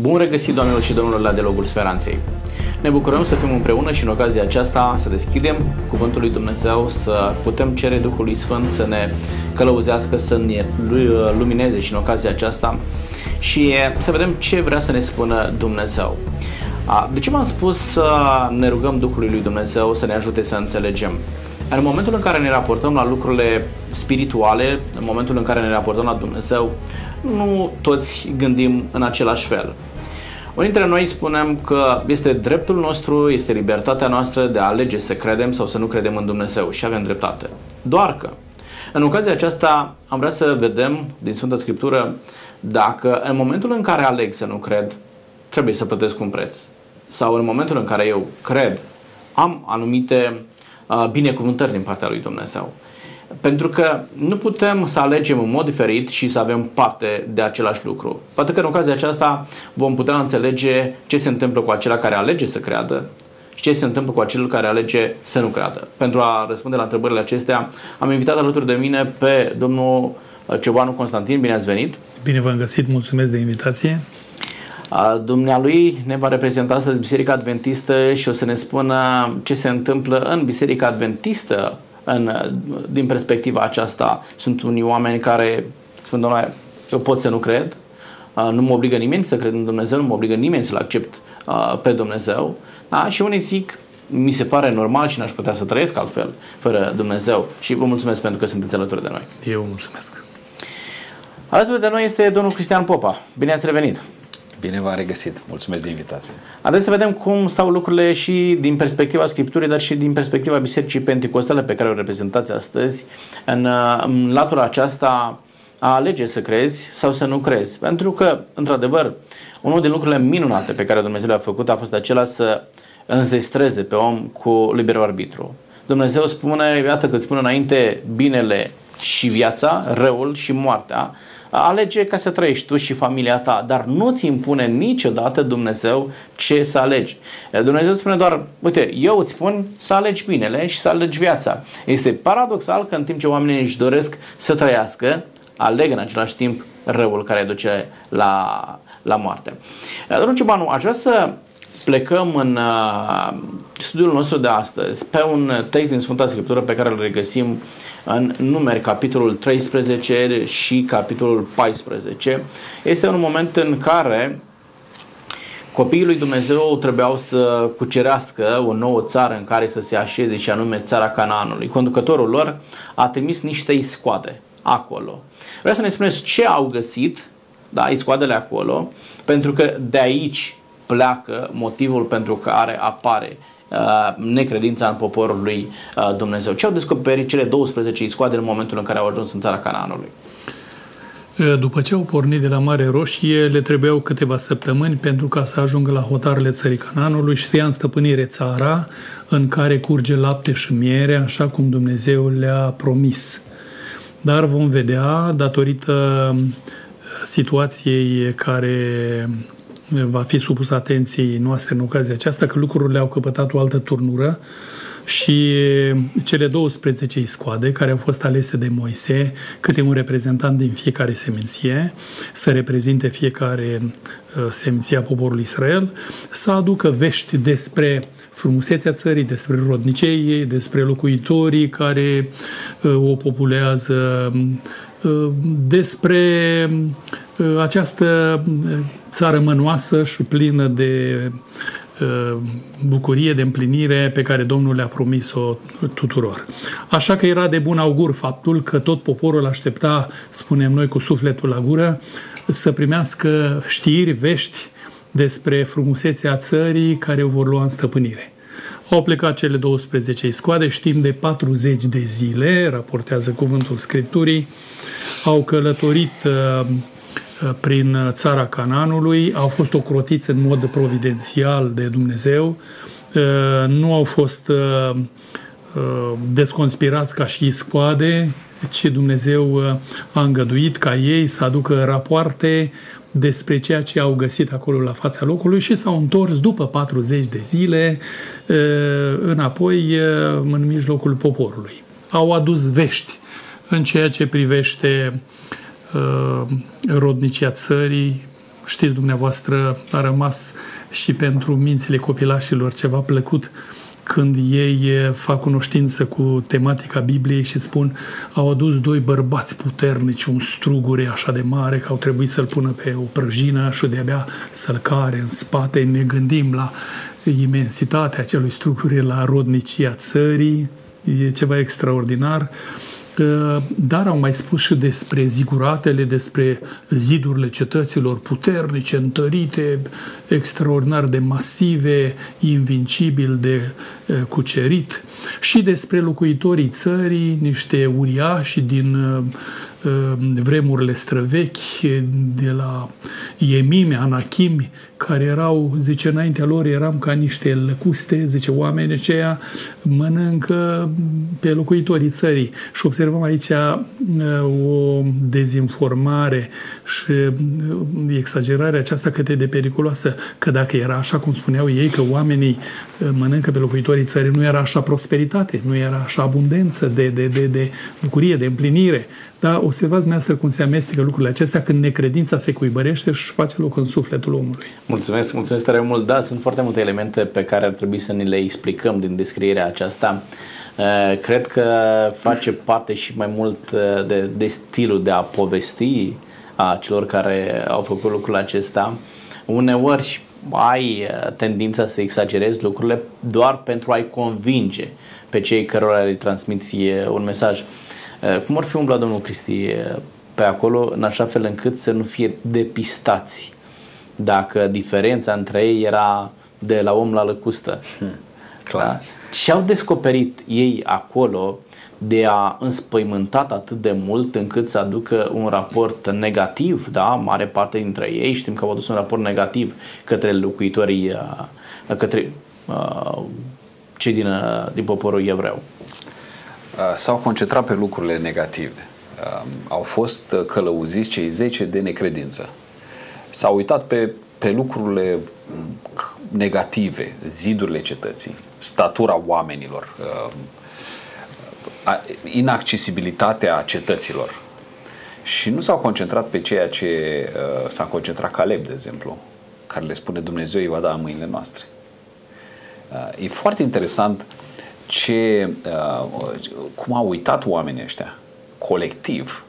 Bun regăsit, doamnelor și domnilor, la Dialogul Speranței. Ne bucurăm să fim împreună și în ocazia aceasta să deschidem Cuvântul lui Dumnezeu, să putem cere Duhului Sfânt să ne călăuzească, să ne lumineze și în ocazia aceasta și să vedem ce vrea să ne spună Dumnezeu. De ce v-am spus să ne rugăm Duhului lui Dumnezeu să ne ajute să înțelegem? În momentul în care ne raportăm la lucrurile spirituale, în momentul în care ne raportăm la Dumnezeu, nu toți gândim în același fel. Unii dintre noi spunem că este dreptul nostru, este libertatea noastră de a alege să credem sau să nu credem în Dumnezeu și avem dreptate. Doar că, în ocazia aceasta, am vrea să vedem din Sfânta Scriptură dacă în momentul în care aleg să nu cred, trebuie să plătesc un preț. Sau în momentul în care eu cred, am anumite uh, binecuvântări din partea lui Dumnezeu. Pentru că nu putem să alegem în mod diferit și să avem parte de același lucru. Poate că în ocazia aceasta vom putea înțelege ce se întâmplă cu acela care alege să creadă și ce se întâmplă cu acel care alege să nu creadă. Pentru a răspunde la întrebările acestea, am invitat alături de mine pe domnul Ciobanu Constantin. Bine ați venit! Bine v-am găsit, mulțumesc de invitație! Dumnealui ne va reprezenta astăzi Biserica Adventistă și o să ne spună ce se întâmplă în Biserica Adventistă în, din perspectiva aceasta. Sunt unii oameni care spun, doamne, eu pot să nu cred, nu mă obligă nimeni să cred în Dumnezeu, nu mă obligă nimeni să-L accept pe Dumnezeu. Da? Și unii zic, mi se pare normal și n-aș putea să trăiesc altfel, fără Dumnezeu. Și vă mulțumesc pentru că sunteți alături de noi. Eu mulțumesc. Alături de noi este domnul Cristian Popa. Bine ați revenit! Bine v-am regăsit. Mulțumesc de invitație. Haideți să vedem cum stau lucrurile și din perspectiva Scripturii, dar și din perspectiva Bisericii Pentecostale pe care o reprezentați astăzi în, în latura aceasta a alege să crezi sau să nu crezi. Pentru că, într-adevăr, unul din lucrurile minunate pe care Dumnezeu le-a făcut a fost acela să înzestreze pe om cu liberul arbitru. Dumnezeu spune, iată că îți spune înainte binele și viața, răul și moartea, alege ca să trăiești tu și familia ta, dar nu ți impune niciodată Dumnezeu ce să alegi. Dumnezeu spune doar, uite, eu îți spun să alegi binele și să alegi viața. Este paradoxal că în timp ce oamenii își doresc să trăiască, aleg în același timp răul care duce la, la moarte. Domnul Ciobanu, aș vrea să plecăm în uh, studiul nostru de astăzi pe un text din Sfânta Scriptură pe care îl regăsim în numeri, capitolul 13 și capitolul 14. Este un moment în care copiii lui Dumnezeu trebuiau să cucerească o nouă țară în care să se așeze și anume țara Canaanului. Conducătorul lor a trimis niște iscoade acolo. Vreau să ne spuneți ce au găsit, da, iscoadele acolo, pentru că de aici pleacă motivul pentru care apare uh, necredința în poporul lui uh, Dumnezeu. Ce au descoperit cele 12 iscoade în momentul în care au ajuns în țara Canaanului? Uh, după ce au pornit de la Mare Roșie, le trebuiau câteva săptămâni pentru ca să ajungă la hotarele țării Canaanului și să ia în stăpânire țara în care curge lapte și miere, așa cum Dumnezeu le-a promis. Dar vom vedea, datorită situației care va fi supus atenției noastre în ocazia aceasta, că lucrurile au căpătat o altă turnură și cele 12 scoade care au fost alese de Moise, câte un reprezentant din fiecare seminție, să reprezinte fiecare uh, seminție a poporului Israel, să aducă vești despre frumusețea țării, despre rodnicei ei, despre locuitorii care uh, o populează, uh, despre această țară mănoasă și plină de uh, bucurie, de împlinire pe care Domnul le-a promis-o tuturor. Așa că era de bun augur faptul că tot poporul aștepta, spunem noi cu sufletul la gură, să primească știri, vești despre frumusețea țării care o vor lua în stăpânire. Au plecat cele 12 scoade, știm de 40 de zile, raportează cuvântul Scripturii, au călătorit uh, prin țara Cananului, au fost ocrotiți în mod providențial de Dumnezeu, uh, nu au fost uh, uh, desconspirați ca și scoade, ci Dumnezeu a îngăduit ca ei să aducă rapoarte despre ceea ce au găsit acolo la fața locului și s-au întors după 40 de zile înapoi în mijlocul poporului. Au adus vești în ceea ce privește Uh, rodnicia țării știți dumneavoastră, a rămas și pentru mințile copilașilor ceva plăcut când ei fac cunoștință cu tematica Bibliei și spun au adus doi bărbați puternici, un strugure așa de mare că au trebuit să-l pună pe o prăjină și de-abia să-l care în spate. Ne gândim la imensitatea acelui strugure, la rodnicia țării, e ceva extraordinar. Uh, dar au mai spus și despre ziguratele, despre zidurile cetăților puternice, întărite, extraordinar de masive, invincibil de cucerit. Și despre locuitorii țării, niște uriași din vremurile străvechi, de la Iemime, Anachimi, care erau, zice, înaintea lor eram ca niște lăcuste, zice, oamenii aceia mănâncă pe locuitorii țării. Și observăm aici uh, o dezinformare și uh, exagerarea aceasta cât de periculoasă, că dacă era așa cum spuneau ei, că oamenii uh, mănâncă pe locuitorii țării, nu era așa prosperitate, nu era așa abundență de, de, de, de bucurie, de împlinire. Dar observați dumneavoastră cum se amestecă lucrurile acestea când necredința se cuibărește și face loc în sufletul omului. Mulțumesc, mulțumesc tare mult. Da, sunt foarte multe elemente pe care ar trebui să ni le explicăm din descrierea aceasta. Uh, cred că face parte și mai mult uh, de, de stilul de a povesti a celor care au făcut lucrul acesta. Uneori ai uh, tendința să exagerezi lucrurile doar pentru a-i convinge pe cei cărora le transmiți un mesaj. Cum ar fi umblat domnul Cristi pe acolo în așa fel încât să nu fie depistați dacă diferența între ei era de la om la lăcustă. Hmm, clar. Da? Și au descoperit ei acolo de a înspăimântat atât de mult încât să aducă un raport negativ, da, mare parte dintre ei știm că au adus un raport negativ către locuitorii, uh, către uh, cei din, uh, din poporul evreu. S-au concentrat pe lucrurile negative. Au fost călăuziți cei 10 de necredință s-a uitat pe, pe lucrurile negative, zidurile cetății, statura oamenilor, uh, inaccesibilitatea cetăților. Și nu s-au concentrat pe ceea ce uh, s-a concentrat Caleb, de exemplu, care le spune Dumnezeu îi va da în mâinile noastre. Uh, e foarte interesant ce, cum au uitat oamenii ăștia, colectiv,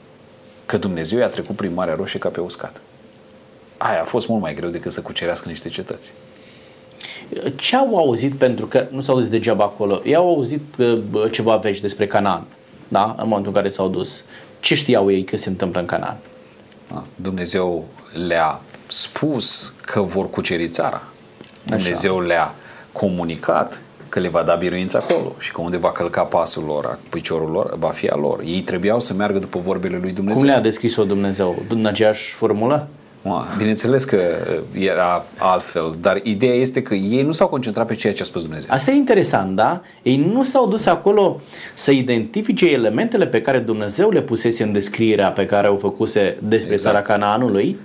că Dumnezeu i-a trecut prin Marea Roșie ca pe uscat aia a fost mult mai greu decât să cucerească niște cetăți. Ce au auzit, pentru că nu s-au auzit degeaba acolo, ei au auzit ceva vești despre Canaan, da? în momentul în care s-au dus. Ce știau ei că se întâmplă în Canaan? Dumnezeu le-a spus că vor cuceri țara. Dumnezeu Așa. le-a comunicat că le va da biruință acolo și că unde va călca pasul lor, piciorul lor, va fi a lor. Ei trebuiau să meargă după vorbele lui Dumnezeu. Cum le-a descris-o Dumnezeu? În aceeași formulă? Bineînțeles că era altfel, dar ideea este că ei nu s-au concentrat pe ceea ce a spus Dumnezeu. Asta e interesant, da? Ei nu s-au dus acolo să identifice elementele pe care Dumnezeu le pusese în descrierea pe care au făcuse despre exact. țara Canaanului,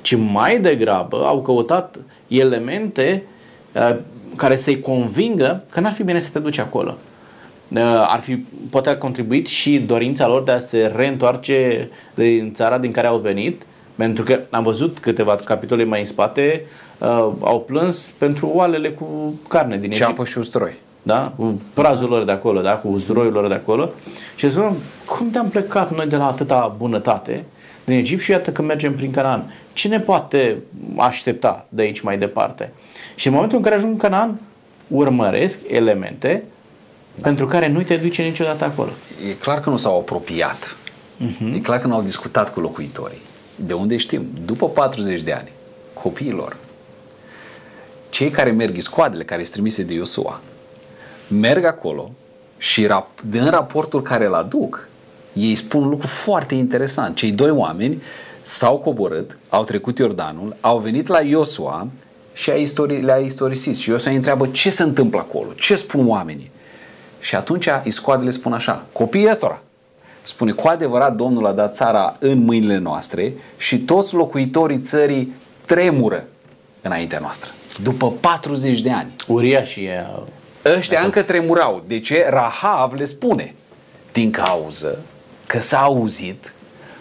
ci mai degrabă au căutat elemente uh, care să-i convingă că n-ar fi bine să te duci acolo. Uh, ar fi, poate a contribuit și dorința lor de a se reîntoarce din țara din care au venit pentru că am văzut câteva capitole mai în spate, uh, au plâns pentru oalele cu carne din Egipt. Ceapă și usturoi. Da? Cu prazul lor de acolo, da? cu usturoiul lor de acolo. Și zic, cum te-am plecat noi de la atâta bunătate din Egipt și iată că mergem prin Canaan. Ce ne poate aștepta de aici mai departe? Și în momentul în care ajung în Canaan, urmăresc elemente da. pentru care nu te duce niciodată acolo. E clar că nu s-au apropiat. Uh-huh. E clar că nu au discutat cu locuitorii. De unde știm? După 40 de ani, copiilor, cei care merg, scoadele care sunt trimise de Iosua, merg acolo și rap- din raportul care îl aduc, ei spun un lucru foarte interesant. Cei doi oameni s-au coborât, au trecut Iordanul, au venit la Iosua și a istori- le-a istorisit. Și Iosua îi întreabă ce se întâmplă acolo, ce spun oamenii. Și atunci iscoadele spun așa, copiii ăstora, Spune, cu adevărat Domnul a dat țara în mâinile noastre și toți locuitorii țării tremură înaintea noastră. După 40 de ani. Uriașii Ăștia încă tremurau. De ce? Rahav le spune. Din cauză că s-a auzit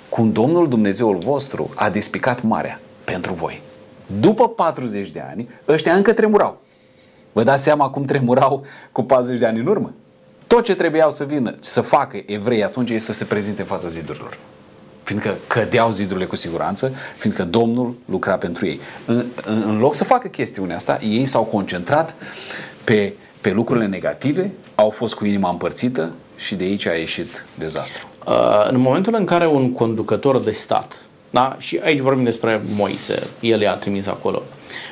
cum Domnul Dumnezeul vostru a despicat marea pentru voi. După 40 de ani, ăștia încă tremurau. Vă dați seama cum tremurau cu 40 de ani în urmă? Tot ce trebuiau să vină, să facă evrei atunci e să se prezinte în fața zidurilor. Fiindcă cădeau zidurile cu siguranță, fiindcă Domnul lucra pentru ei. În, în, în loc să facă chestiunea asta, ei s-au concentrat pe, pe lucrurile negative, au fost cu inima împărțită și de aici a ieșit dezastru. Uh, în momentul în care un conducător de stat, da? și aici vorbim despre Moise, el i-a trimis acolo,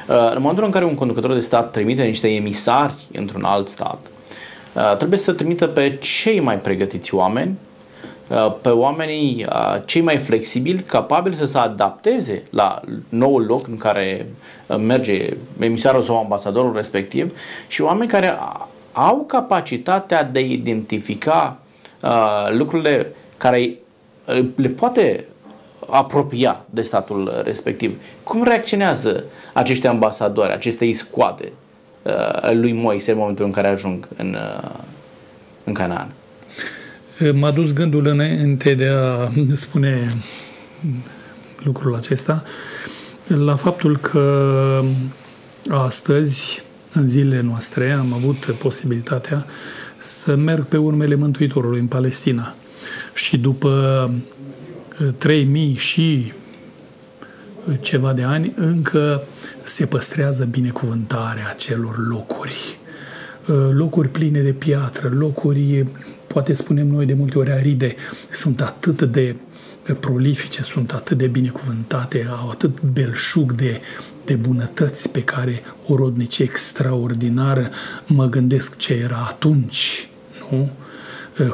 uh, în momentul în care un conducător de stat trimite niște emisari într-un alt stat, uh, trebuie să trimită pe cei mai pregătiți oameni, pe oamenii cei mai flexibili, capabili să se adapteze la noul loc în care merge emisarul sau ambasadorul respectiv și oameni care au capacitatea de a identifica uh, lucrurile care uh, le poate apropia de statul respectiv. Cum reacționează acești ambasadori, aceste iscoade uh, lui Moise în momentul în care ajung în, uh, în Canaan? M-a dus gândul înainte de a spune lucrul acesta la faptul că astăzi în zilele noastre am avut posibilitatea să merg pe urmele Mântuitorului în Palestina. Și după 3000 uh, și uh, ceva de ani, încă se păstrează binecuvântarea acelor locuri. Uh, locuri pline de piatră, locuri, poate spunem noi de multe ori aride, sunt atât de prolifice, sunt atât de binecuvântate, au atât belșug de de bunătăți pe care o rodnicie extraordinară, mă gândesc ce era atunci, nu?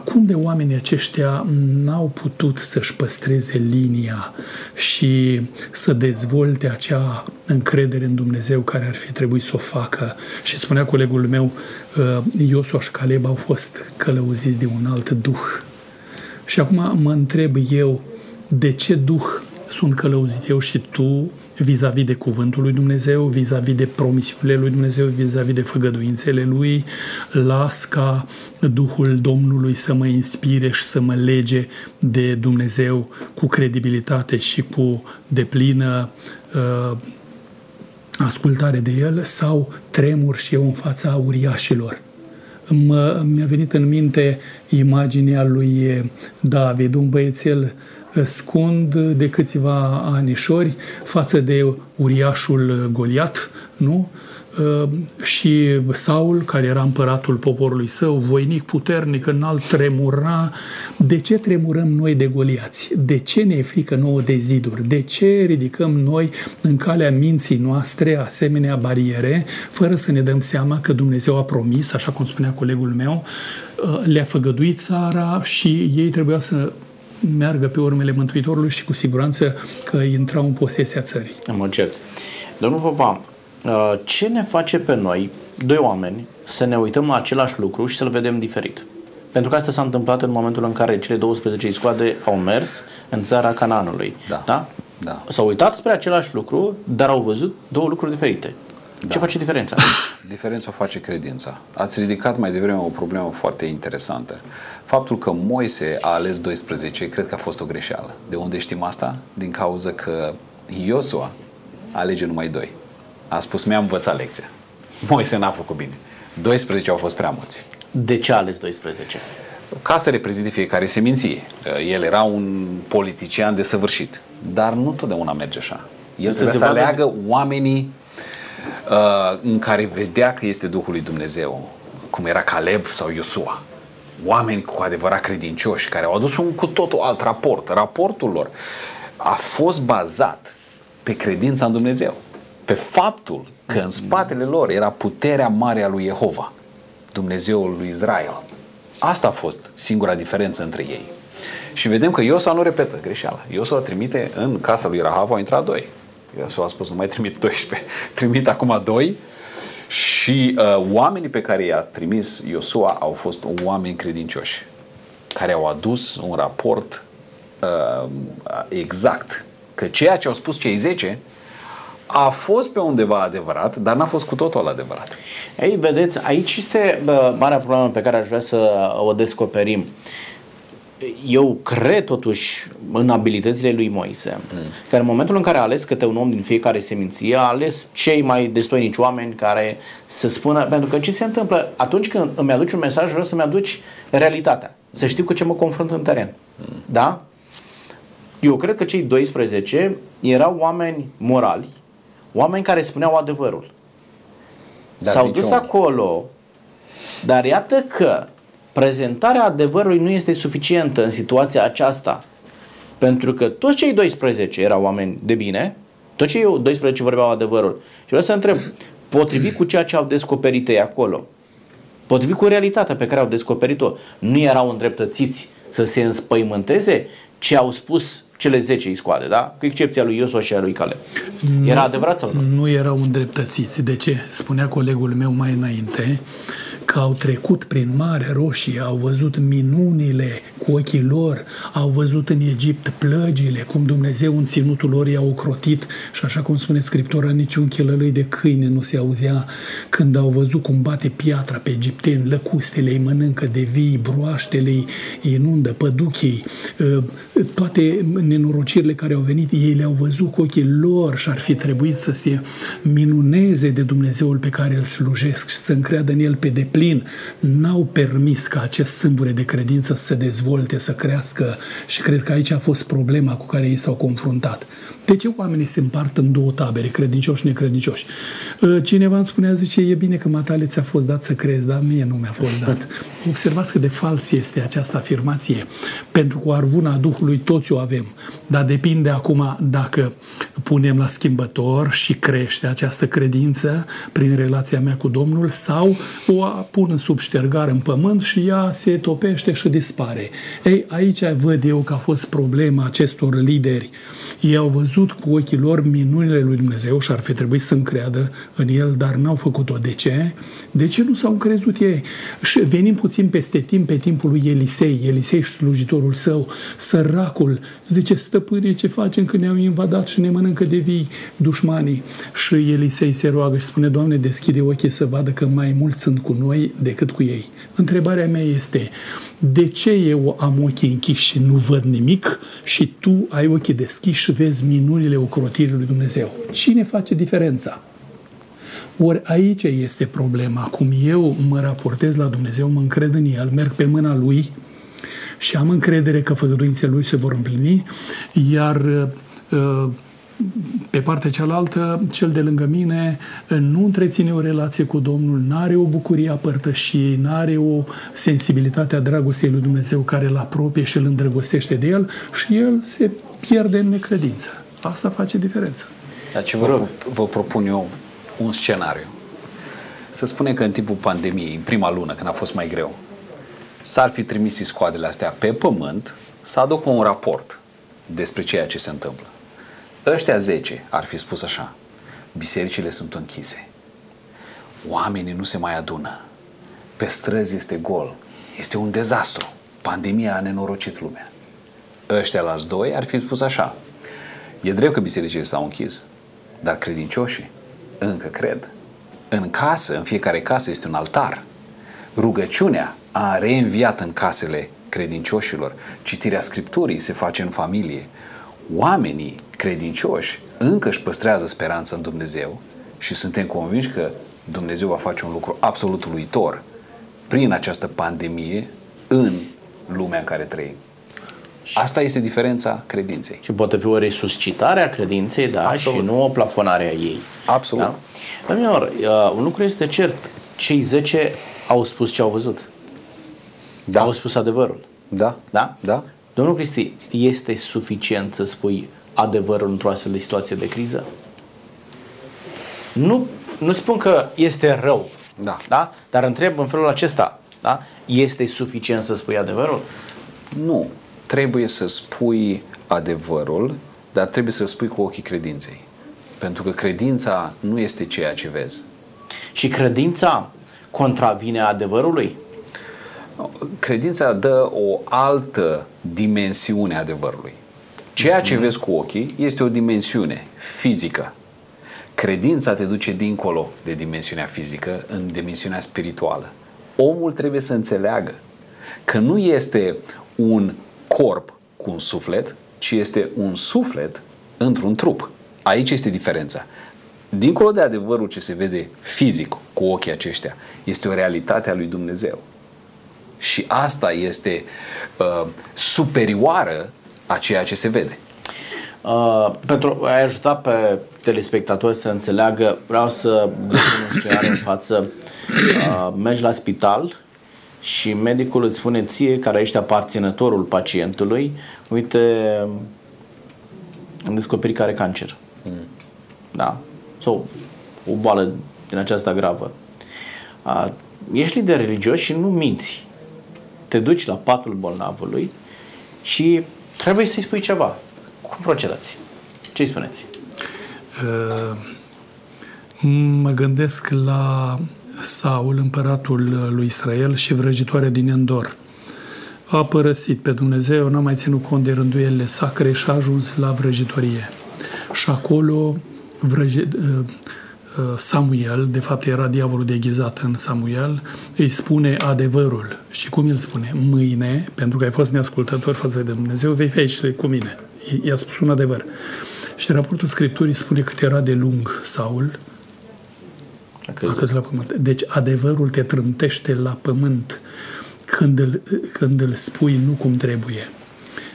Cum de oamenii aceștia n-au putut să-și păstreze linia și să dezvolte acea încredere în Dumnezeu care ar fi trebuit să o facă? Și spunea colegul meu, Iosuaș și Caleb au fost călăuziți de un alt duh. Și acum mă întreb eu, de ce duh sunt călăuzit eu și tu vis-a-vis de cuvântul lui Dumnezeu, vis-a-vis de promisiunile lui Dumnezeu, vis-a-vis de făgăduințele lui. Las ca Duhul Domnului să mă inspire și să mă lege de Dumnezeu cu credibilitate și cu deplină uh, ascultare de El sau tremur și eu în fața uriașilor. Mă, mi-a venit în minte imaginea lui David, un băiețel scund de câțiva anișori față de uriașul Goliat, nu? Ă, și Saul, care era împăratul poporului său, voinic, puternic, înalt, tremura. De ce tremurăm noi de goliați? De ce ne e frică nouă de ziduri? De ce ridicăm noi în calea minții noastre asemenea bariere, fără să ne dăm seama că Dumnezeu a promis, așa cum spunea colegul meu, ă, le-a făgăduit țara și ei trebuia să meargă pe urmele Mântuitorului și cu siguranță că intrau în posesia țării. Am încerc. Domnul Popa, uh, ce ne face pe noi, doi oameni, să ne uităm la același lucru și să-l vedem diferit? Pentru că asta s-a întâmplat în momentul în care cele 12 iscoade au mers în țara Cananului. Da. da? da. S-au uitat spre același lucru, dar au văzut două lucruri diferite. Da. Ce face diferența? Diferența o face credința. Ați ridicat mai devreme o problemă foarte interesantă. Faptul că Moise a ales 12, cred că a fost o greșeală. De unde știm asta? Din cauza că Iosua alege numai 2. A spus, mi-am învățat lecția. Moise n-a făcut bine. 12 au fost prea mulți. De ce a ales 12? Ca să reprezinte fiecare seminție. El era un politician de săvârșit. Dar nu totdeauna merge așa. El trebuie să, să aleagă vadă... oamenii uh, în care vedea că este Duhul lui Dumnezeu, cum era Caleb sau Iosua oameni cu adevărat credincioși, care au adus un cu totul alt raport. Raportul lor a fost bazat pe credința în Dumnezeu, pe faptul că în spatele lor era puterea mare a lui Jehova, Dumnezeul lui Israel. Asta a fost singura diferență între ei. Și vedem că Iosua nu repetă greșeala. Iosua trimite în casa lui Rahav, au intrat doi. Iosua a spus, nu mai trimit 12, trimit acum doi și uh, oamenii pe care i-a trimis Iosua au fost oameni credincioși, care au adus un raport uh, exact că ceea ce au spus cei 10 a fost pe undeva adevărat, dar n-a fost cu totul adevărat. Ei, vedeți, aici este bă, marea problemă pe care aș vrea să o descoperim. Eu cred totuși în abilitățile lui Moise, mm. că în momentul în care a ales câte un om din fiecare seminție, a ales cei mai destoinici oameni care să spună, pentru că ce se întâmplă atunci când îmi aduci un mesaj, vreau să-mi aduci realitatea, să știu cu ce mă confrunt în teren. Mm. Da? Eu cred că cei 12 erau oameni morali, oameni care spuneau adevărul. Dar S-au dus om. acolo, dar iată că prezentarea adevărului nu este suficientă în situația aceasta. Pentru că toți cei 12 erau oameni de bine, toți cei 12 vorbeau adevărul. Și vreau să întreb, potrivit cu ceea ce au descoperit ei acolo, potrivit cu realitatea pe care au descoperit-o, nu erau îndreptățiți să se înspăimânteze ce au spus cele 10 iscoade, da? Cu excepția lui Iosua și a lui Cale. Era adevărat sau nu? Nu erau îndreptățiți. De ce? Spunea colegul meu mai înainte că au trecut prin Marea Roșie, au văzut minunile cu ochii lor, au văzut în Egipt plăgile, cum Dumnezeu în ținutul lor i-a ocrotit și așa cum spune Scriptura, niciun chelălăi de câine nu se auzea când au văzut cum bate piatra pe egipteni, lăcustele îi mănâncă de vii, broaștele îi inundă, păduchii, ă, toate nenorocirile care au venit, ei le-au văzut cu ochii lor și ar fi trebuit să se minuneze de Dumnezeul pe care îl slujesc și să încreadă în el pe deplin. N-au permis ca acest sâmbure de credință să se dezvolte, să crească și cred că aici a fost problema cu care ei s-au confruntat. De ce oamenii se împart în două tabere, credincioși, necredincioși? Ă, cineva îmi spunea, zice, e bine că mataleț ți-a fost dat să crezi, dar mie nu mi-a fost dat. Observați că de fals este această afirmație. Pentru că arvuna Duhului toți o avem, dar depinde acum dacă punem la schimbător și crește această credință prin relația mea cu Domnul sau o pun sub ștergar în pământ și ea se topește și dispare. Ei, aici văd eu că a fost problema acestor lideri. Ei au văzut cu ochii lor minunile lui Dumnezeu și ar fi trebuit să încreadă în el, dar n-au făcut-o. De ce? De ce nu s-au crezut ei? Și venim puțin peste timp, pe timpul lui Elisei, Elisei și slujitorul său, săracul, zice, stăpâne, ce facem când ne-au invadat și ne mănâncă de vii dușmanii? Și Elisei se roagă și spune, Doamne, deschide ochii să vadă că mai mulți sunt cu noi decât cu ei. Întrebarea mea este, de ce eu am ochii închiși și nu văd nimic și tu ai ochii deschiși și vezi minunile ocrotirii lui Dumnezeu? Cine face diferența? Ori aici este problema. Cum eu mă raportez la Dumnezeu, mă încred în El, merg pe mâna Lui și am încredere că făgăduințele Lui se vor împlini, iar uh, pe partea cealaltă, cel de lângă mine nu întreține o relație cu Domnul, nu are o bucurie a părtășiei, nu are o sensibilitate a dragostei lui Dumnezeu care îl apropie și îl îndrăgostește de el și el se pierde în necredință. Asta face diferența. Dar ce vă, vă propun eu un scenariu. Să spunem că în timpul pandemiei, în prima lună, când a fost mai greu, s-ar fi trimis scoadele astea pe pământ să aducă un raport despre ceea ce se întâmplă. Ăștia 10 ar fi spus așa, bisericile sunt închise, oamenii nu se mai adună, pe străzi este gol, este un dezastru, pandemia a nenorocit lumea. Ăștia la doi ar fi spus așa, e drept că bisericile s-au închis, dar credincioșii încă cred. În casă, în fiecare casă este un altar. Rugăciunea a reînviat în casele credincioșilor. Citirea Scripturii se face în familie. Oamenii credincioși încă își păstrează speranța în Dumnezeu și suntem convinși că Dumnezeu va face un lucru absolut uluitor prin această pandemie în lumea în care trăim. Asta este diferența credinței. Și poate fi o resuscitare a credinței, da, Absolut. și nu o plafonare a ei. Absolut. Da? Domnilor, uh, un lucru este cert. Cei 10 au spus ce au văzut. Da. Au spus adevărul. Da. Da? Da. Domnul Cristi, este suficient să spui adevărul într-o astfel de situație de criză? Nu, nu spun că este rău, da. Da? dar întreb în felul acesta, da? este suficient să spui adevărul? Nu. Trebuie să spui adevărul, dar trebuie să spui cu ochii credinței. Pentru că credința nu este ceea ce vezi. Și credința contravine adevărului? Credința dă o altă dimensiune a adevărului. Ceea ce vezi cu ochii este o dimensiune fizică. Credința te duce dincolo de dimensiunea fizică, în dimensiunea spirituală. Omul trebuie să înțeleagă că nu este un corp cu un suflet, ci este un suflet într-un trup. Aici este diferența. Dincolo de adevărul ce se vede fizic cu ochii aceștia, este o realitate a lui Dumnezeu. Și asta este uh, superioară a ceea ce se vede. Uh, pentru a ajuta pe telespectatori să înțeleagă, vreau să un scenariu în față. Uh, mergi la spital și medicul îți spune ție, care ești aparținătorul pacientului, uite, am descoperit că are cancer. Mm. Da. Sau o boală din aceasta gravă. Uh, ești lider religios și nu minți. Te duci la patul bolnavului și trebuie să-i spui ceva. Cum procedați? Ce îi spuneți? Uh, mă gândesc la Saul, împăratul lui Israel și vrăjitoarea din Endor. A părăsit pe Dumnezeu, n-a mai ținut cont de rânduielile sacre și a ajuns la vrăjitorie. Și acolo vrăji, uh, uh, Samuel, de fapt era diavolul deghizat în Samuel, îi spune adevărul. Și cum îl spune? Mâine, pentru că ai fost neascultător față de Dumnezeu, vei fi aici cu mine. I-a spus un adevăr. Și raportul Scripturii spune cât era de lung Saul, a căzut la pământ. Deci adevărul te trântește la pământ când îl, când îl spui nu cum trebuie.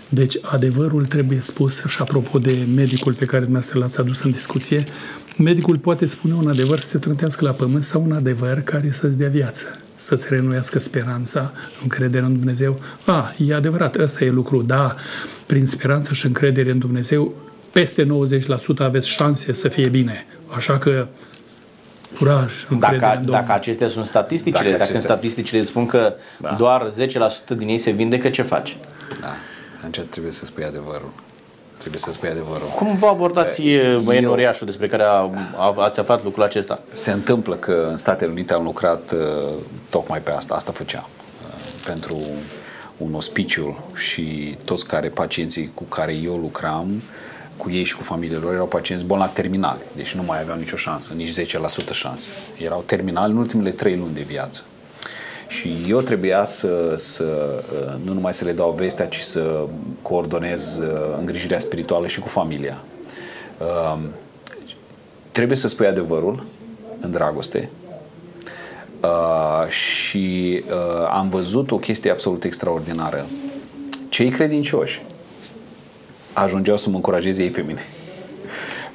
Deci adevărul trebuie spus și apropo de medicul pe care dumneavoastră l-ați adus în discuție, medicul poate spune un adevăr să te trântească la pământ sau un adevăr care să-ți dea viață, să-ți renuiască speranța, încrederea în Dumnezeu. A, e adevărat, ăsta e lucru, da, prin speranță și încredere în Dumnezeu, peste 90% aveți șanse să fie bine. Așa că curaj, dacă, dacă acestea sunt statisticile, dacă, dacă acestea... statisticile spun că da. doar 10% din ei se vindecă, ce faci? Da, atunci trebuie să spui adevărul. Trebuie să spui adevărul. Cum vă abordați băienul Oriașul despre care a, a, ați aflat lucrul acesta? Se întâmplă că în Statele Unite am lucrat uh, tocmai pe asta. Asta făceam. Uh, pentru un ospiciu și toți care pacienții cu care eu lucram, cu ei și cu familiile lor, erau pacienți bolnavi terminali, deci nu mai aveau nicio șansă, nici 10% șansă. Erau terminali în ultimele 3 luni de viață. Și eu trebuia să, să uh, nu numai să le dau vestea, ci să coordonez uh, îngrijirea spirituală și cu familia. Um, trebuie să spui adevărul în dragoste, Uh, și uh, am văzut o chestie absolut extraordinară. Cei credincioși ajungeau să mă încurajeze ei pe mine.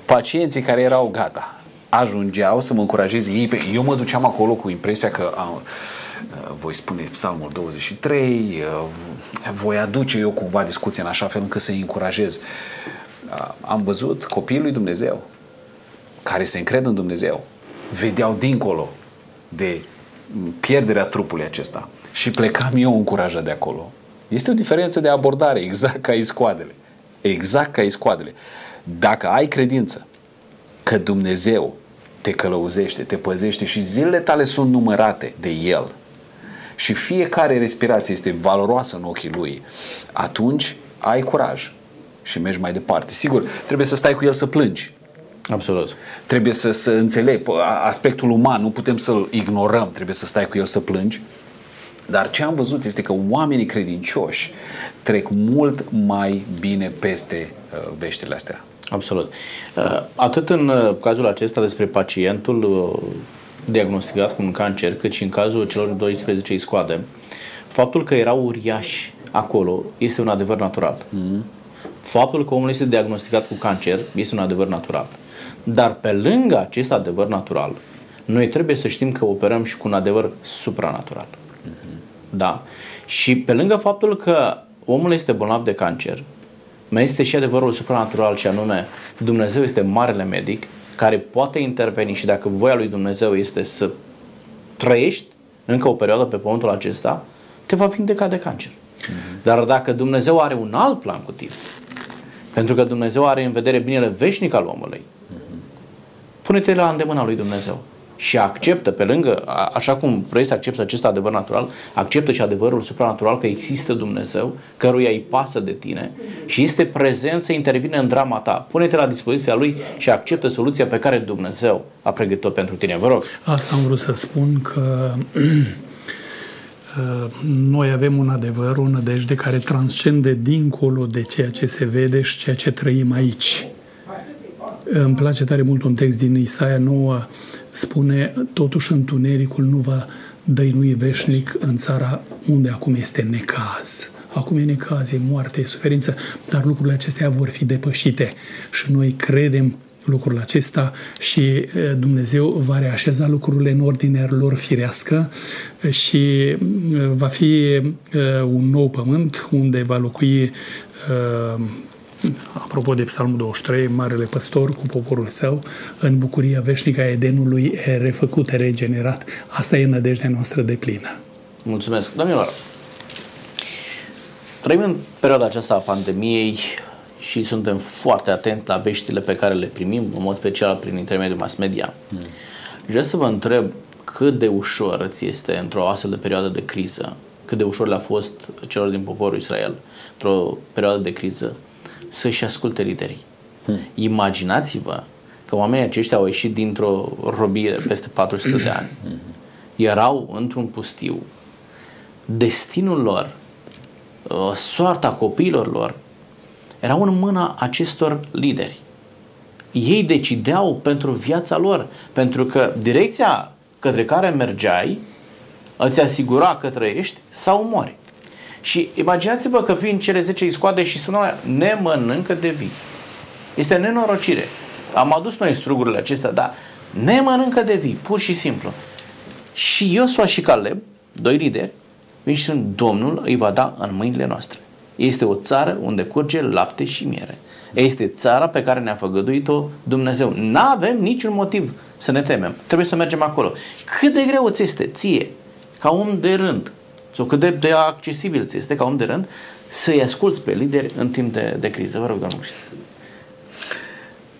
Pacienții care erau gata ajungeau să mă încurajeze ei pe Eu mă duceam acolo cu impresia că a, uh, voi spune psalmul 23, uh, voi aduce eu cumva discuția în așa fel încât să-i încurajez. Uh, am văzut copiii lui Dumnezeu care se încred în Dumnezeu, vedeau dincolo de pierderea trupului acesta și plecam eu încurajat de acolo. Este o diferență de abordare, exact ca iscoadele. Exact ca iscoadele. Dacă ai credință că Dumnezeu te călăuzește, te păzește și zilele tale sunt numărate de El și fiecare respirație este valoroasă în ochii Lui, atunci ai curaj și mergi mai departe. Sigur, trebuie să stai cu El să plângi, Absolut. Trebuie să, să înțelegi aspectul uman, nu putem să-l ignorăm, trebuie să stai cu el să plângi. Dar ce am văzut este că oamenii credincioși trec mult mai bine peste uh, veștile astea. Absolut. Uh, atât în uh, cazul acesta despre pacientul uh, diagnosticat cu un cancer, cât și în cazul celor 12 iscoade, faptul că erau uriași acolo este un adevăr natural. Mm-hmm. Faptul că omul este diagnosticat cu cancer este un adevăr natural. Dar pe lângă acest adevăr natural, noi trebuie să știm că operăm și cu un adevăr supranatural. Uh-huh. Da? Și pe lângă faptul că omul este bolnav de cancer, mai este și adevărul supranatural și anume Dumnezeu este marele medic care poate interveni și dacă voia lui Dumnezeu este să trăiești încă o perioadă pe pământul acesta, te va vindeca de cancer. Uh-huh. Dar dacă Dumnezeu are un alt plan cu tine, pentru că Dumnezeu are în vedere binele veșnic al omului, puneți-le la îndemâna lui Dumnezeu și acceptă pe lângă, așa cum vrei să accepti acest adevăr natural, acceptă și adevărul supranatural că există Dumnezeu, căruia îi pasă de tine și este prezent să intervine în drama ta. Pune-te la dispoziția lui și acceptă soluția pe care Dumnezeu a pregătit-o pentru tine. Vă rog. Asta am vrut să spun că noi avem un adevăr, o nădejde care transcende dincolo de ceea ce se vede și ceea ce trăim aici. Îmi place tare mult un text din Isaia 9, spune, totuși întunericul nu va dăinui veșnic în țara unde acum este necaz. Acum e necaz, e moarte, e suferință, dar lucrurile acestea vor fi depășite și noi credem lucrul acesta și Dumnezeu va reașeza lucrurile în ordinea lor firească și va fi un nou pământ unde va locui apropo de Psalmul 23, Marele Păstor cu poporul său, în bucuria veșnică a Edenului e refăcut, e regenerat. Asta e nădejdea noastră de plină. Mulțumesc. Domnilor, trăim în perioada aceasta a pandemiei și suntem foarte atenți la veștile pe care le primim, în mod special prin intermediul mass media. Mm. Vreau să vă întreb cât de ușor ți este într-o astfel de perioadă de criză, cât de ușor le-a fost celor din poporul Israel într-o perioadă de criză să-și asculte liderii. Hmm. Imaginați-vă că oamenii aceștia au ieșit dintr-o robie peste 400 de ani. Hmm. Erau într-un pustiu. Destinul lor, uh, soarta copiilor lor, erau în mâna acestor lideri. Ei decideau pentru viața lor, pentru că direcția către care mergeai îți asigura că trăiești sau mori. Și imaginați-vă că vin cele 10 iscoade și sună ne mănâncă de vii. Este nenorocire. Am adus noi strugurile acestea, dar ne mănâncă de vii, pur și simplu. Și Iosua și Caleb, doi lideri, vin și sunt Domnul îi va da în mâinile noastre. Este o țară unde curge lapte și miere. Este țara pe care ne-a făgăduit-o Dumnezeu. Nu avem niciun motiv să ne temem. Trebuie să mergem acolo. Cât de greu ți este ție, ca om de rând, sau cât de, de accesibil ți este ca om de rând să-i asculți pe lideri în timp de, de criză. Vă rog, domnul Cristian.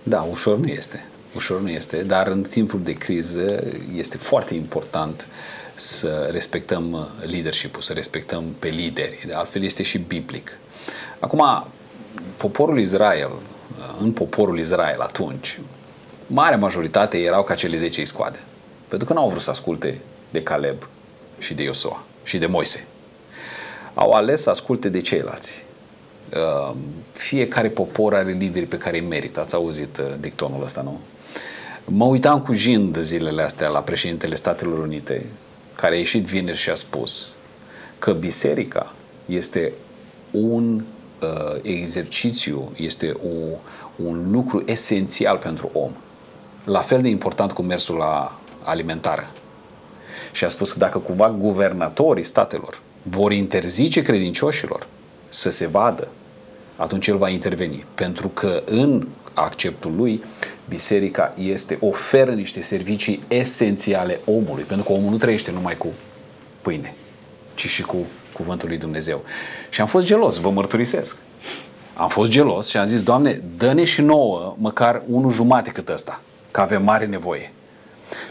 Da, ușor nu este. Ușor nu este, dar în timpul de criză este foarte important să respectăm leadership-ul, să respectăm pe lideri. De altfel este și biblic. Acum, poporul Israel, în poporul Israel atunci, marea majoritate erau ca cele 10 scoade. Pentru că nu au vrut să asculte de Caleb și de Iosua și de Moise. Au ales să asculte de ceilalți. Uh, fiecare popor are lideri pe care îi merită. Ați auzit uh, dictonul ăsta, nu? Mă uitam cu jind zilele astea la președintele Statelor Unite, care a ieșit vineri și a spus că biserica este un uh, exercițiu, este o, un lucru esențial pentru om. La fel de important cum mersul la alimentară și a spus că dacă cumva guvernatorii statelor vor interzice credincioșilor să se vadă, atunci el va interveni. Pentru că în acceptul lui, biserica este, oferă niște servicii esențiale omului, pentru că omul nu trăiește numai cu pâine, ci și cu cuvântul lui Dumnezeu. Și am fost gelos, vă mărturisesc. Am fost gelos și am zis, Doamne, dă-ne și nouă măcar unul jumate cât ăsta, că avem mare nevoie.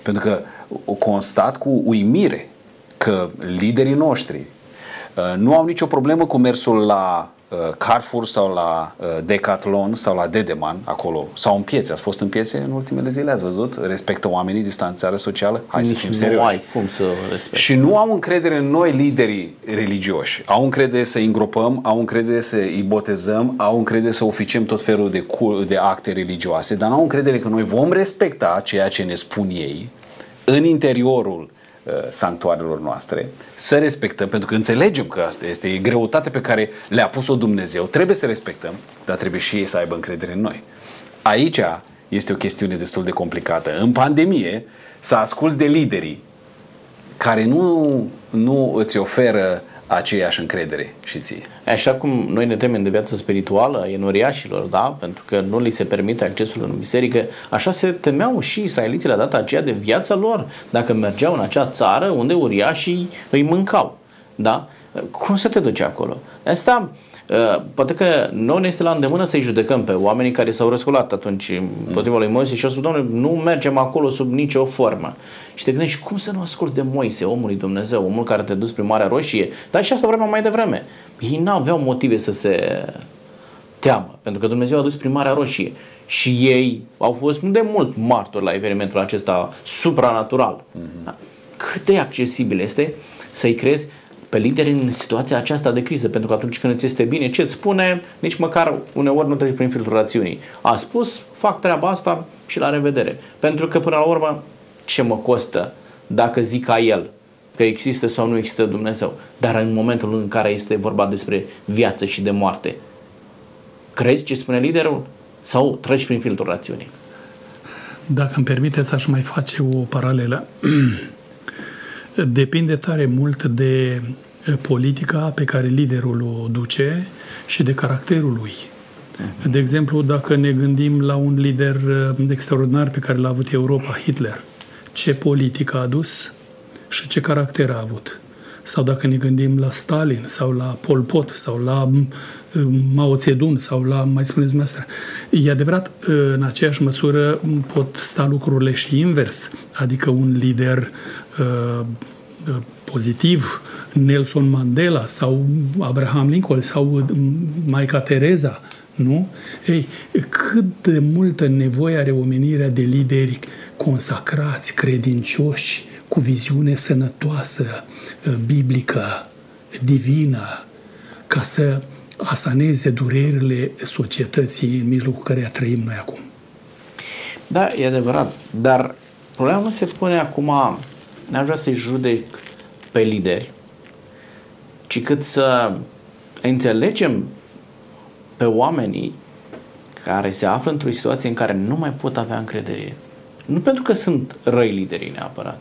Pentru că constat cu uimire că liderii noștri uh, nu au nicio problemă cu mersul la uh, Carrefour sau la uh, Decathlon sau la Dedeman acolo sau în piețe. Ați fost în piețe în ultimele zile, ați văzut? Respectă oamenii distanțare socială? Hai Nici să fim serioși. Nu ai cum să respecte. Și nu au încredere în noi liderii religioși. Au încredere să îi îngropăm, au încredere să îi botezăm, au încredere să oficiem tot felul de, de acte religioase, dar nu au încredere că noi vom respecta ceea ce ne spun ei în interiorul uh, sanctuarelor noastre, să respectăm, pentru că înțelegem că asta este greutatea pe care le-a pus-o Dumnezeu, trebuie să respectăm, dar trebuie și ei să aibă încredere în noi. Aici este o chestiune destul de complicată. În pandemie, să asculți de liderii care nu, nu îți oferă aceeași încredere și ție. Așa cum noi ne temem de viața spirituală a enoriașilor, da? pentru că nu li se permite accesul în biserică, așa se temeau și israeliții la data aceea de viața lor, dacă mergeau în acea țară unde uriașii îi mâncau. Da? Cum să te duci acolo? Asta Uh, poate că nu ne este la îndemână să-i judecăm pe oamenii care s-au răsculat atunci împotriva lui Moise și au spus, Doamne, nu mergem acolo sub nicio formă. Și te gândești, cum să nu asculți de Moise, omul lui Dumnezeu, omul care te-a dus prin Marea Roșie? Dar și asta vremea mai devreme. Ei n-aveau motive să se teamă, pentru că Dumnezeu a dus prin Marea Roșie. Și ei au fost nu de mult martori la evenimentul acesta supranatural. Mm-hmm. Cât de accesibil este să-i crezi pe lideri în situația aceasta de criză, pentru că atunci când îți este bine, ce îți spune, nici măcar uneori nu treci prin filtrul rațiunii. A spus, fac treaba asta și la revedere. Pentru că până la urmă, ce mă costă dacă zic ca el că există sau nu există Dumnezeu, dar în momentul în care este vorba despre viață și de moarte, crezi ce spune liderul sau treci prin filtrul rațiunii? Dacă îmi permiteți, aș mai face o paralelă. Depinde tare mult de politica pe care liderul o duce și de caracterul lui. De exemplu, dacă ne gândim la un lider extraordinar pe care l-a avut Europa, Hitler, ce politică a adus și ce caracter a avut. Sau dacă ne gândim la Stalin sau la Pol Pot sau la Mao Zedong sau la, mai spuneți dumneavoastră. E adevărat, în aceeași măsură pot sta lucrurile și invers, adică un lider uh, pozitiv, Nelson Mandela sau Abraham Lincoln sau Maica Tereza, nu? Ei, cât de multă nevoie are omenirea de lideri consacrați, credincioși, cu viziune sănătoasă, biblică, divină, ca să asaneze durerile societății în mijlocul care trăim noi acum. Da, e adevărat, dar problema nu se pune acum, n-aș vrea să-i judec pe lideri, ci cât să înțelegem pe oamenii care se află într-o situație în care nu mai pot avea încredere. Nu pentru că sunt răi liderii neapărat,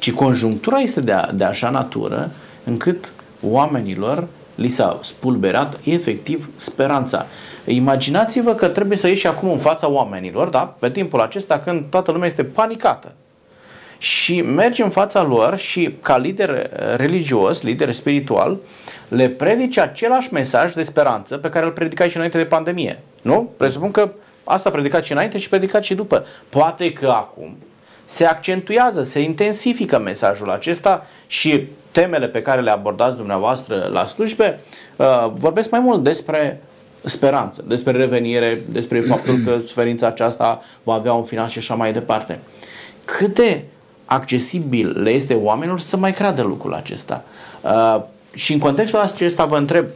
ci conjunctura este de, a, de așa natură încât oamenilor li s-a spulberat efectiv speranța. Imaginați-vă că trebuie să ieși acum în fața oamenilor, da? pe timpul acesta când toată lumea este panicată. Și mergi în fața lor și ca lider religios, lider spiritual, le predici același mesaj de speranță pe care îl predicai și înainte de pandemie. Nu? Presupun că asta predicat și înainte și predicat și după. Poate că acum se accentuează, se intensifică mesajul acesta și temele pe care le abordați dumneavoastră la slujbe uh, vorbesc mai mult despre speranță, despre revenire, despre faptul că suferința aceasta va avea un final și așa mai departe. Cât de accesibil le este oamenilor să mai creadă lucrul acesta? Uh, și în contextul acesta vă întreb,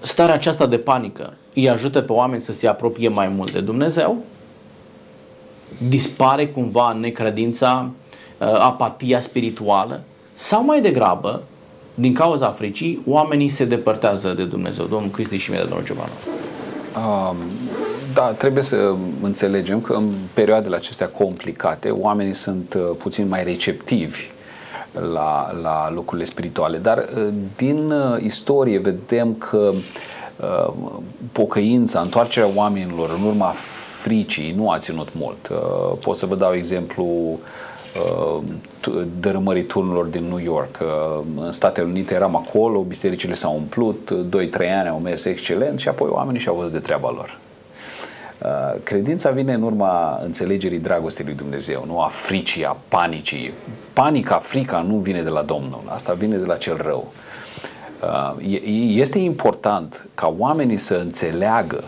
starea aceasta de panică îi ajută pe oameni să se apropie mai mult de Dumnezeu? Dispare cumva necredința Uh, apatia spirituală sau mai degrabă, din cauza fricii, oamenii se depărtează de Dumnezeu. Domnul Cristi și mie de domnul Giovanni. Um, da, trebuie să înțelegem că în perioadele acestea complicate, oamenii sunt uh, puțin mai receptivi la, la lucrurile spirituale. Dar uh, din istorie vedem că uh, pocăința, întoarcerea oamenilor în urma fricii nu a ținut mult. Uh, pot să vă dau exemplu Uh, dărâmării turnurilor din New York. Uh, în Statele Unite eram acolo, bisericile s-au umplut, 2-3 ani au mers excelent și apoi oamenii și-au văzut de treaba lor. Uh, credința vine în urma înțelegerii dragostei lui Dumnezeu, nu a fricii, a panicii. Panica, frica nu vine de la Domnul, asta vine de la cel rău. Este important ca oamenii să înțeleagă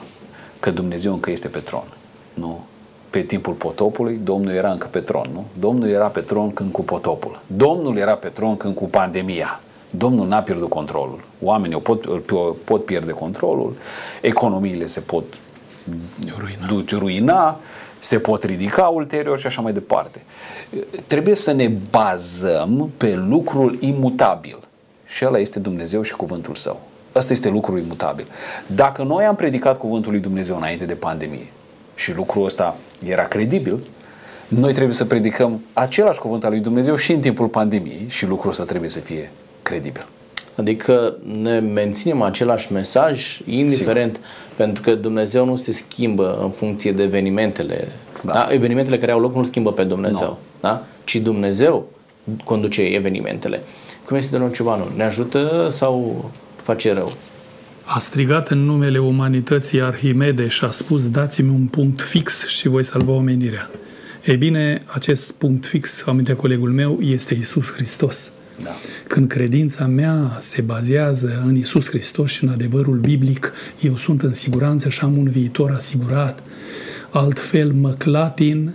că Dumnezeu încă este pe tron. Nu? pe timpul potopului, Domnul era încă pe tron, nu? Domnul era pe tron când cu potopul. Domnul era pe tron când cu pandemia. Domnul n-a pierdut controlul. Oamenii o pot, pot pierde controlul, economiile se pot ruina. duce, ruina, se pot ridica ulterior și așa mai departe. Trebuie să ne bazăm pe lucrul imutabil. Și ăla este Dumnezeu și cuvântul său. Ăsta este lucrul imutabil. Dacă noi am predicat cuvântul lui Dumnezeu înainte de pandemie, și lucrul ăsta era credibil, noi trebuie să predicăm același cuvânt al lui Dumnezeu și în timpul pandemiei și lucrul ăsta trebuie să fie credibil. Adică ne menținem același mesaj, indiferent, Sigur. pentru că Dumnezeu nu se schimbă în funcție de evenimentele. Da. Da? Evenimentele care au loc nu schimbă pe Dumnezeu, no. da? ci Dumnezeu conduce evenimentele. Cum este domnul Ciobanu? Ne ajută sau face rău? A strigat în numele umanității Arhimede și a spus dați-mi un punct fix și voi salva omenirea. E bine, acest punct fix, amintea colegul meu, este Isus Hristos. Da. Când credința mea se bazează în Isus Hristos și în adevărul biblic, eu sunt în siguranță și am un viitor asigurat. Altfel mă clatin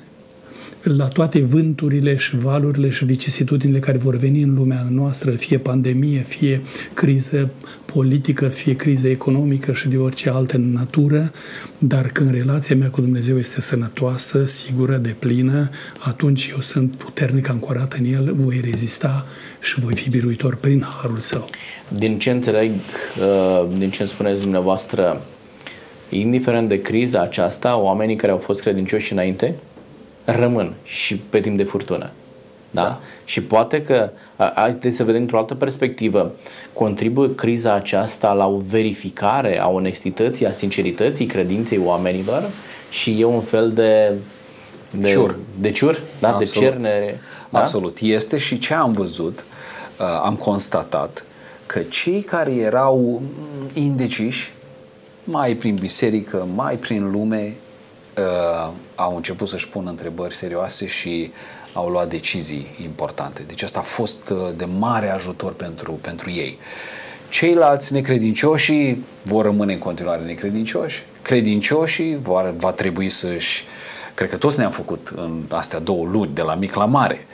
la toate vânturile și valurile și vicisitudinile care vor veni în lumea noastră, fie pandemie, fie criză politică, fie criză economică și de orice altă natură, dar când relația mea cu Dumnezeu este sănătoasă, sigură, de plină, atunci eu sunt puternic ancorat în El, voi rezista și voi fi biruitor prin harul Său. Din ce înțeleg, uh, din ce spuneți dumneavoastră, indiferent de criza aceasta, oamenii care au fost credincioși înainte rămân și pe timp de furtună. Da? da. Și poate că, haideți să vedem într-o altă perspectivă, contribuie criza aceasta la o verificare a onestității, a sincerității credinței oamenilor și e un fel de de ciur, de, ciur da? Absolut. de cernere. Da? Absolut. Este și ce am văzut, uh, am constatat că cei care erau indeciși, mai prin biserică, mai prin lume, uh, au început să-și pună întrebări serioase și au luat decizii importante. Deci asta a fost uh, de mare ajutor pentru, pentru ei. Ceilalți necredincioși vor rămâne în continuare necredincioși. Credincioșii vor, va trebui să-și... Cred că toți ne-am făcut în astea două luni, de la mic la mare,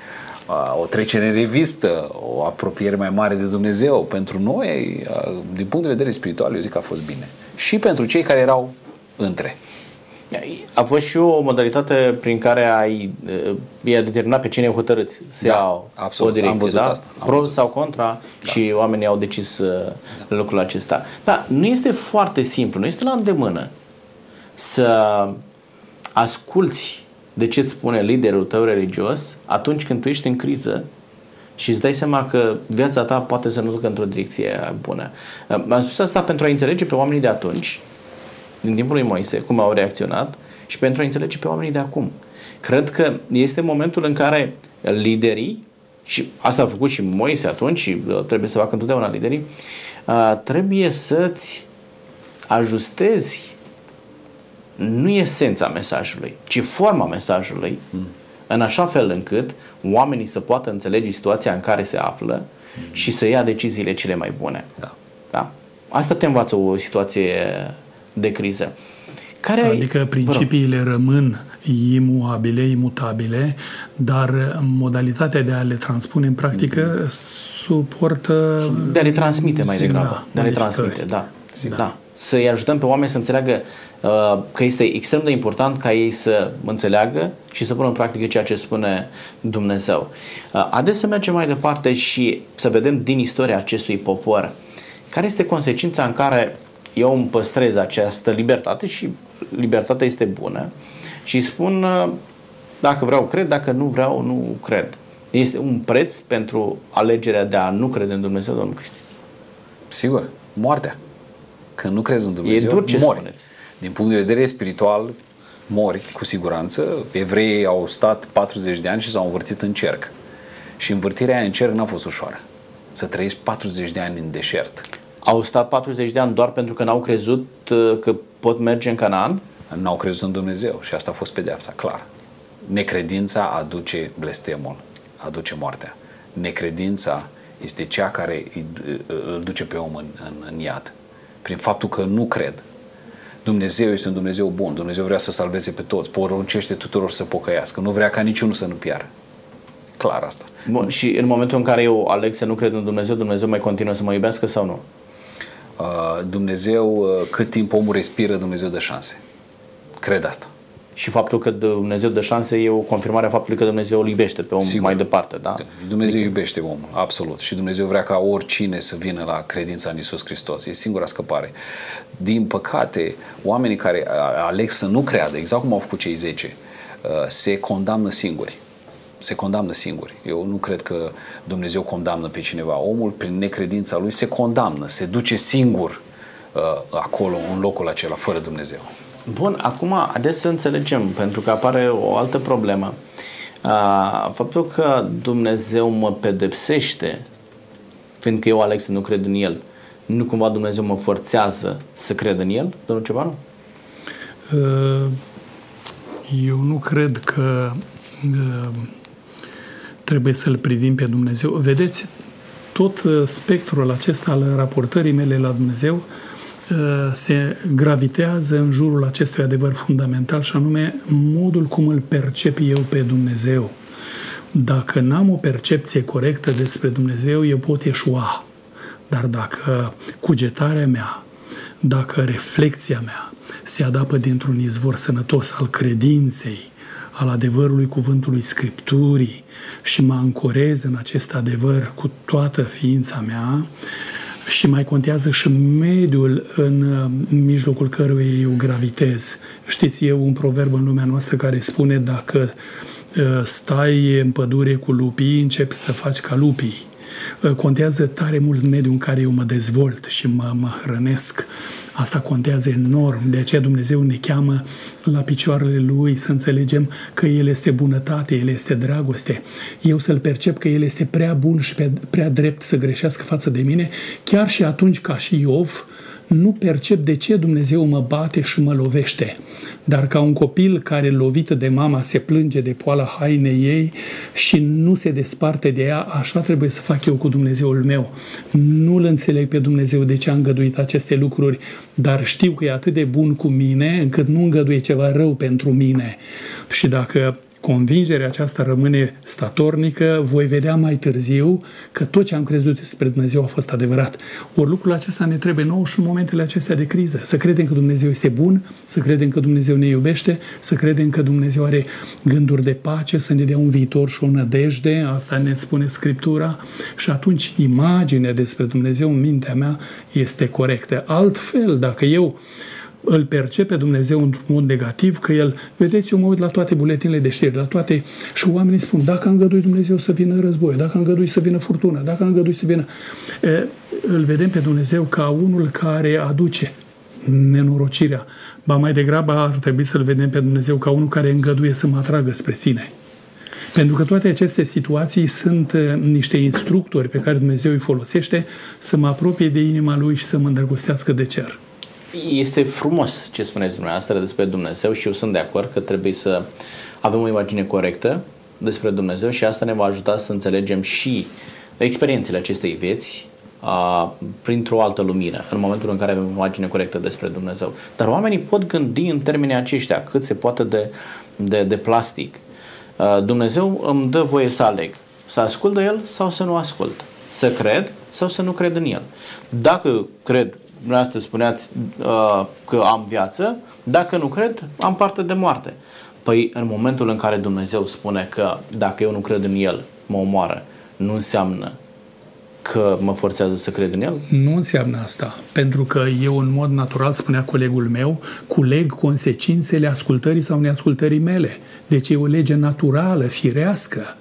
uh, o trecere în revistă, o apropiere mai mare de Dumnezeu. Pentru noi, uh, din punct de vedere spiritual, eu zic că a fost bine. Și pentru cei care erau între. A fost și o modalitate prin care ai, i-a determinat pe cine hotărâți să da, ia absolut, o direcție, am văzut da? Asta, am Pro sau contra da. și oamenii au decis da. lucrul acesta. Dar nu este foarte simplu, nu este la îndemână să asculți de ce îți spune liderul tău religios atunci când tu ești în criză și îți dai seama că viața ta poate să nu ducă într-o direcție bună. Am spus asta pentru a înțelege pe oamenii de atunci din timpul lui Moise, cum au reacționat și pentru a înțelege pe oamenii de acum. Cred că este momentul în care liderii, și asta a făcut și Moise atunci și uh, trebuie să facă întotdeauna liderii, uh, trebuie să-ți ajustezi nu esența mesajului, ci forma mesajului, mm. în așa fel încât oamenii să poată înțelege situația în care se află mm. și să ia deciziile cele mai bune. Da. Da? Asta te învață o situație de criză. Care adică principiile rămân imuabile, imutabile, dar modalitatea de a le transpune în practică suportă... De a le transmite mai degrabă. De a le transmite, da. da. da. Să-i ajutăm pe oameni să înțeleagă uh, că este extrem de important ca ei să înțeleagă și să pună în practică ceea ce spune Dumnezeu. Uh, haideți să mergem mai departe și să vedem din istoria acestui popor care este consecința în care eu îmi păstrez această libertate și libertatea este bună și spun dacă vreau cred, dacă nu vreau nu cred. Este un preț pentru alegerea de a nu crede în Dumnezeu, Domnul Cristi. Sigur, moartea. Când nu crezi în Dumnezeu, e dur ce mori. Spuneți. Din punct de vedere spiritual, mori cu siguranță. Evreii au stat 40 de ani și s-au învârtit în cerc. Și învârtirea aia în cerc n-a fost ușoară. Să trăiești 40 de ani în deșert au stat 40 de ani doar pentru că n-au crezut uh, că pot merge în Canaan? N-au crezut în Dumnezeu și asta a fost pedeapsa, clar. Necredința aduce blestemul, aduce moartea. Necredința este cea care îl duce pe om în, în, în iad. Prin faptul că nu cred. Dumnezeu este un Dumnezeu bun. Dumnezeu vrea să salveze pe toți. Poruncește tuturor să pocăiască. Nu vrea ca niciunul să nu piară. Clar asta. Bun, și în momentul în care eu aleg să nu cred în Dumnezeu, Dumnezeu mai continuă să mă iubească sau nu? Uh, Dumnezeu, uh, cât timp omul respiră, Dumnezeu dă șanse. Cred asta. Și faptul că Dumnezeu dă șanse e o confirmare a faptului că Dumnezeu îl iubește pe om Sigur. mai departe, da? Dumnezeu adică... iubește omul, absolut. Și Dumnezeu vrea ca oricine să vină la credința în Isus Hristos. E singura scăpare. Din păcate, oamenii care aleg să nu creadă, exact cum au făcut cei 10, uh, se condamnă singuri se condamnă singuri. Eu nu cred că Dumnezeu condamnă pe cineva. Omul, prin necredința lui, se condamnă, se duce singur uh, acolo, în locul acela, fără Dumnezeu. Bun, acum, haideți să înțelegem, pentru că apare o altă problemă. Uh, faptul că Dumnezeu mă pedepsește, fiindcă eu aleg să nu cred în El, nu cumva Dumnezeu mă forțează să cred în El, domnul Cebanu? Uh, eu nu cred că uh, trebuie să-L privim pe Dumnezeu. Vedeți, tot uh, spectrul acesta al raportării mele la Dumnezeu se gravitează în jurul acestui adevăr fundamental și anume modul cum îl percep eu pe Dumnezeu. Dacă n-am o percepție corectă despre Dumnezeu, eu pot eșua. Dar dacă cugetarea mea, dacă reflexia mea se adapă dintr-un izvor sănătos al credinței, al adevărului cuvântului Scripturii și mă ancorez în acest adevăr cu toată ființa mea, și mai contează și mediul în mijlocul căruia eu gravitez. Știți, e un proverb în lumea noastră care spune dacă ă, stai în pădure cu lupii, începi să faci ca lupii. Ă, contează tare mult mediul în care eu mă dezvolt și mă, mă hrănesc. Asta contează enorm. De aceea Dumnezeu ne cheamă la picioarele Lui să înțelegem că El este bunătate, El este dragoste. Eu să-L percep că El este prea bun și prea drept să greșească față de mine, chiar și atunci ca și Iov, nu percep de ce Dumnezeu mă bate și mă lovește. Dar ca un copil care lovită de mama se plânge de poala hainei ei și nu se desparte de ea, așa trebuie să fac eu cu Dumnezeul meu. Nu-L înțeleg pe Dumnezeu de ce a îngăduit aceste lucruri, dar știu că e atât de bun cu mine încât nu îngăduie ceva rău pentru mine. Și dacă convingerea aceasta rămâne statornică, voi vedea mai târziu că tot ce am crezut despre Dumnezeu a fost adevărat. Ori lucrul acesta ne trebuie nou și în momentele acestea de criză. Să credem că Dumnezeu este bun, să credem că Dumnezeu ne iubește, să credem că Dumnezeu are gânduri de pace, să ne dea un viitor și o nădejde, asta ne spune Scriptura, și atunci imaginea despre Dumnezeu în mintea mea este corectă. Altfel, dacă eu îl percepe Dumnezeu într-un mod negativ, că el, vedeți, eu mă uit la toate buletinele de știri, la toate, și oamenii spun, dacă a îngăduit Dumnezeu să vină război, dacă a îngăduit să vină furtuna, dacă a îngăduit să vină... E, îl vedem pe Dumnezeu ca unul care aduce nenorocirea, ba mai degrabă ar trebui să-L vedem pe Dumnezeu ca unul care îngăduie să mă atragă spre sine. Pentru că toate aceste situații sunt niște instructori pe care Dumnezeu îi folosește să mă apropie de inima Lui și să mă îndrăgostească de cer. Este frumos ce spuneți dumneavoastră despre Dumnezeu și eu sunt de acord că trebuie să avem o imagine corectă despre Dumnezeu și asta ne va ajuta să înțelegem și experiențele acestei vieți a, printr-o altă lumină, în momentul în care avem o imagine corectă despre Dumnezeu. Dar oamenii pot gândi în termenii aceștia, cât se poate de, de, de plastic. A, Dumnezeu îmi dă voie să aleg, să ascult de El sau să nu ascult, să cred sau să nu cred în El. Dacă cred dumneavoastră spuneați uh, că am viață, dacă nu cred, am parte de moarte. Păi în momentul în care Dumnezeu spune că dacă eu nu cred în El, mă omoară, nu înseamnă că mă forțează să cred în el? Nu înseamnă asta, pentru că eu în mod natural, spunea colegul meu, culeg consecințele ascultării sau neascultării mele. Deci e o lege naturală, firească.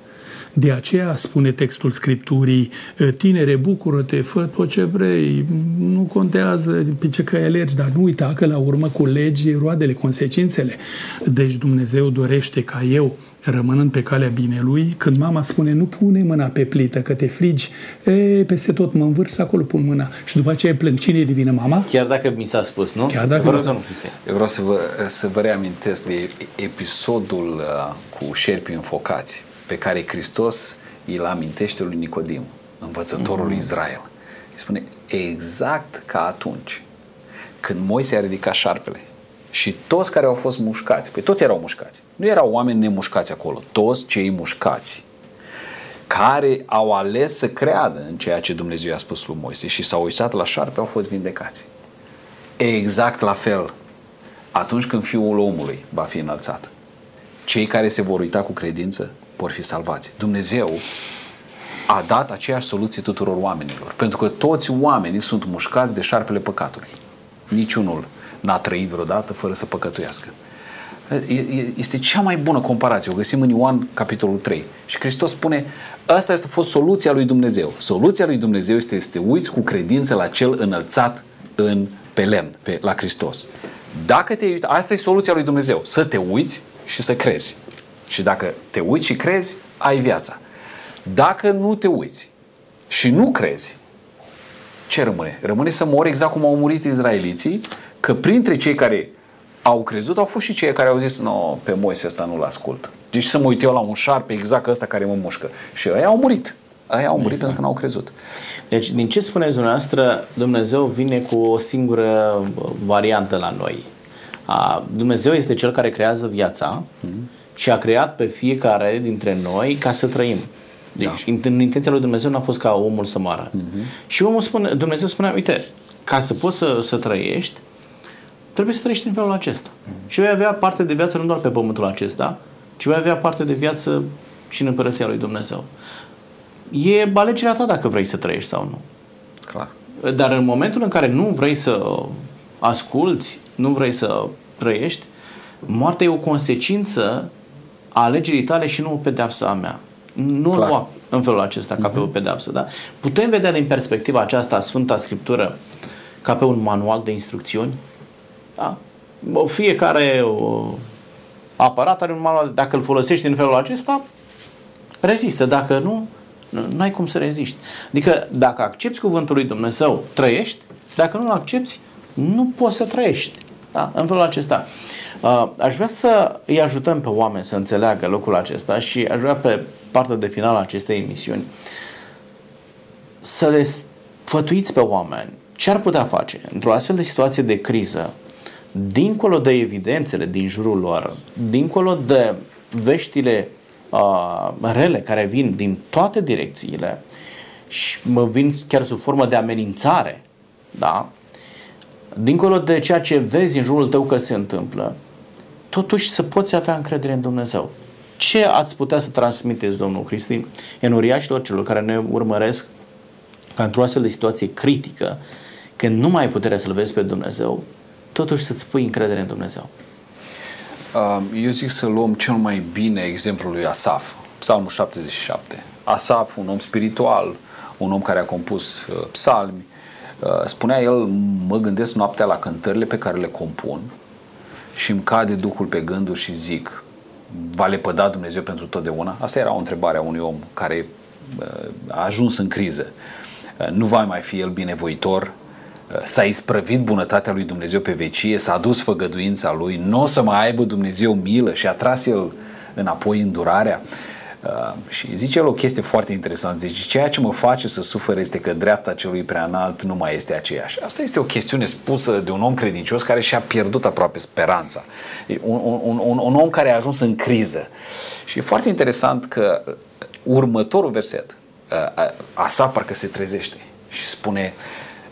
De aceea spune textul Scripturii, tinere, bucură-te, fă tot ce vrei, nu contează pe ce căi alergi, dar nu uita că la urmă cu legi roadele, consecințele. Deci Dumnezeu dorește ca eu rămânând pe calea binelui, când mama spune nu pune mâna pe plită că te frigi, e, peste tot mă învârs acolo pun mâna și după aceea plâng. Cine devine mama? Chiar dacă mi s-a spus, nu? Chiar dacă vreau, să nu Eu vreau să vă, să vă reamintesc de episodul uh, cu șerpii înfocați pe care Hristos îl amintește lui Nicodim, învățătorul mm. Israel. Îi spune exact ca atunci când Moise a ridicat șarpele și toți care au fost mușcați, păi toți erau mușcați, nu erau oameni nemușcați acolo, toți cei mușcați care au ales să creadă în ceea ce Dumnezeu i-a spus lui Moise și s-au uitat la șarpe, au fost vindecați. Exact la fel, atunci când Fiul omului va fi înălțat, cei care se vor uita cu credință vor fi salvați. Dumnezeu a dat aceeași soluție tuturor oamenilor. Pentru că toți oamenii sunt mușcați de șarpele păcatului. Niciunul n-a trăit vreodată fără să păcătuiască. Este cea mai bună comparație. O găsim în Ioan, capitolul 3. Și Hristos spune, asta este fost soluția lui Dumnezeu. Soluția lui Dumnezeu este să te uiți cu credință la cel înălțat în, pe lemn, pe, la Hristos. Dacă te uiți, asta e soluția lui Dumnezeu. Să te uiți și să crezi. Și dacă te uiți și crezi, ai viața. Dacă nu te uiți și nu crezi, ce rămâne? Rămâne să mori exact cum au murit izraeliții, că printre cei care au crezut au fost și cei care au zis, nu, pe Moise ăsta nu-l ascult. Deci să mă uit eu la un șarpe exact ăsta care mă mușcă. Și ei au murit. Aia au murit exact. pentru că n-au crezut. Deci, din ce spuneți dumneavoastră, Dumnezeu vine cu o singură variantă la noi. Dumnezeu este Cel care creează viața mm-hmm. Și a creat pe fiecare dintre noi ca să trăim. Deci, da. în intenția lui Dumnezeu n-a fost ca omul să moară. Mm-hmm. Și omul spune, Dumnezeu spune, uite, ca să poți să, să trăiești, trebuie să trăiești în felul acesta. Mm-hmm. Și vei avea parte de viață nu doar pe pământul acesta, ci vei avea parte de viață și în împărăția lui Dumnezeu. E alegerea ta dacă vrei să trăiești sau nu. Clar. Dar în momentul în care nu vrei să asculți, nu vrei să trăiești, moartea e o consecință a alegerii tale și nu o pedeapsă a mea. Nu Clar. lua în felul acesta ca uh-huh. pe o mhm. pedeapsă. Da? Putem vedea din perspectiva aceasta Sfânta Scriptură ca pe un manual de instrucțiuni? Da? Fiecare o, aparat are un manual. Dacă îl folosești în felul acesta, rezistă. Dacă nu, nu ai cum să reziști. Adică dacă accepti cuvântul lui Dumnezeu, trăiești. Dacă nu-l accepti, nu poți să trăiești. Da? În felul acesta. Uh, aș vrea să îi ajutăm pe oameni să înțeleagă lucrul acesta și aș vrea pe partea de final a acestei emisiuni să le sfătuiți pe oameni ce ar putea face într-o astfel de situație de criză, dincolo de evidențele din jurul lor, dincolo de veștile uh, rele care vin din toate direcțiile și mă vin chiar sub formă de amenințare, da? Dincolo de ceea ce vezi în jurul tău că se întâmplă, totuși să poți avea încredere în Dumnezeu. Ce ați putea să transmiteți, domnul Cristi, enuriașilor celor care ne urmăresc ca într-o astfel de situație critică, când nu mai ai puterea să-L vezi pe Dumnezeu, totuși să-ți pui încredere în Dumnezeu? Eu zic să luăm cel mai bine exemplul lui Asaf, Psalmul 77. Asaf, un om spiritual, un om care a compus uh, psalmi, uh, spunea el, mă gândesc noaptea la cântările pe care le compun și îmi cade Duhul pe gânduri și zic, va lepăda Dumnezeu pentru totdeauna? Asta era o întrebare a unui om care uh, a ajuns în criză. Nu va mai fi el binevoitor, s-a isprăvit bunătatea lui Dumnezeu pe vecie, s-a dus făgăduința lui, nu o să mai aibă Dumnezeu milă și a tras el înapoi îndurarea. Uh, și zice el o chestie foarte interesantă. Zice, ceea ce mă face să sufăr este că dreapta celui prea înalt nu mai este aceeași. Asta este o chestiune spusă de un om credincios care și-a pierdut aproape speranța. Un, un, un, un om care a ajuns în criză. Și e foarte interesant că următorul verset, uh, Asa parcă se trezește și spune,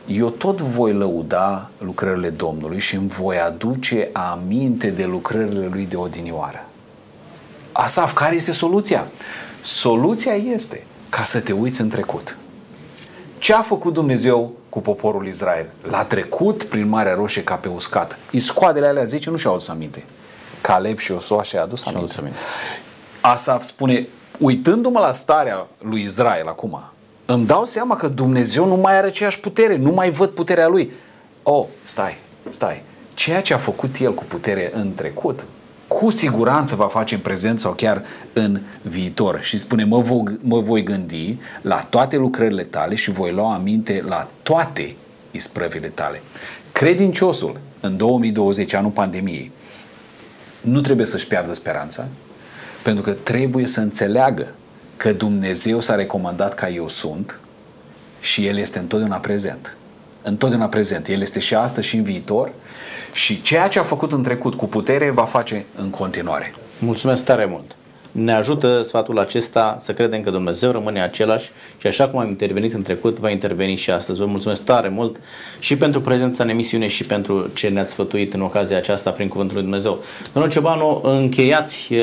eu tot voi lăuda lucrările Domnului și îmi voi aduce aminte de lucrările lui de odinioară. Asaf, care este soluția? Soluția este ca să te uiți în trecut. Ce a făcut Dumnezeu cu poporul Israel? L-a trecut prin Marea Roșie ca pe uscat. Iscoadele alea 10 nu și-au adus aminte. Caleb și Osua și-a adus aminte. adus aminte. Asaf spune, uitându-mă la starea lui Israel acum, îmi dau seama că Dumnezeu nu mai are aceeași putere, nu mai văd puterea lui. Oh, stai, stai. Ceea ce a făcut el cu putere în trecut, cu siguranță va face în prezent sau chiar în viitor. Și spune, mă voi, mă voi gândi la toate lucrările tale și voi lua aminte la toate isprăvile tale. Credinciosul în 2020, anul pandemiei, nu trebuie să-și piardă speranța, pentru că trebuie să înțeleagă că Dumnezeu s-a recomandat ca eu sunt și El este întotdeauna prezent. Întotdeauna prezent. El este și astăzi și în viitor și ceea ce a făcut în trecut cu putere va face în continuare. Mulțumesc tare mult! Ne ajută sfatul acesta să credem că Dumnezeu rămâne același și așa cum am intervenit în trecut, va interveni și astăzi. Vă mulțumesc tare mult și pentru prezența în emisiune și pentru ce ne-ați sfătuit în ocazia aceasta prin Cuvântul lui Dumnezeu. Domnul Ciobanu, încheiați uh,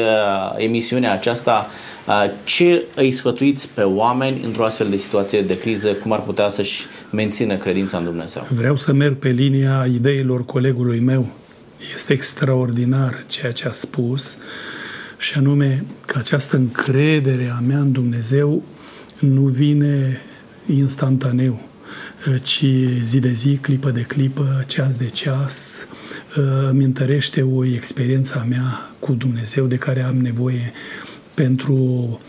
emisiunea aceasta. Uh, ce îi sfătuiți pe oameni într-o astfel de situație de criză? Cum ar putea să-și mențină credința în Dumnezeu? Vreau să merg pe linia ideilor colegului meu. Este extraordinar ceea ce a spus și anume că această încredere a mea în Dumnezeu nu vine instantaneu, ci zi de zi, clipă de clipă, ceas de ceas, îmi întărește o experiență a mea cu Dumnezeu de care am nevoie pentru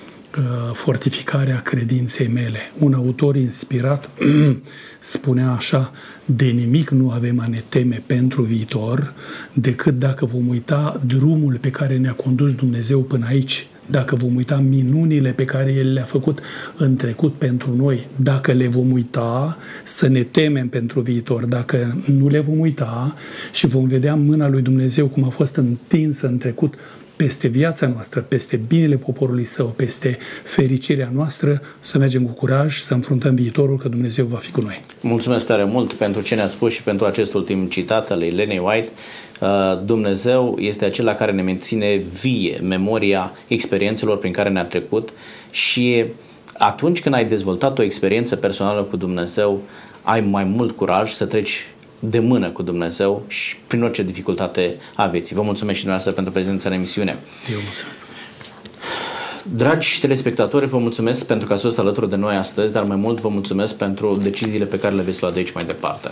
fortificarea credinței mele. Un autor inspirat spunea așa, de nimic nu avem a ne teme pentru viitor, decât dacă vom uita drumul pe care ne-a condus Dumnezeu până aici, dacă vom uita minunile pe care El le-a făcut în trecut pentru noi, dacă le vom uita, să ne temem pentru viitor. Dacă nu le vom uita și vom vedea mâna lui Dumnezeu cum a fost întinsă în trecut peste viața noastră, peste binele poporului său, peste fericirea noastră, să mergem cu curaj, să înfruntăm viitorul, că Dumnezeu va fi cu noi. Mulțumesc tare mult pentru ce ne-a spus și pentru acest ultim citat al Elenei White. Uh, Dumnezeu este acela care ne menține vie memoria experiențelor prin care ne-a trecut și atunci când ai dezvoltat o experiență personală cu Dumnezeu, ai mai mult curaj să treci de mână cu Dumnezeu și prin orice dificultate aveți. Vă mulțumesc și dumneavoastră pentru prezența în emisiune. Eu mulțumesc. Dragi telespectatori, vă mulțumesc pentru că ați fost alături de noi astăzi, dar mai mult vă mulțumesc pentru deciziile pe care le veți lua de aici mai departe.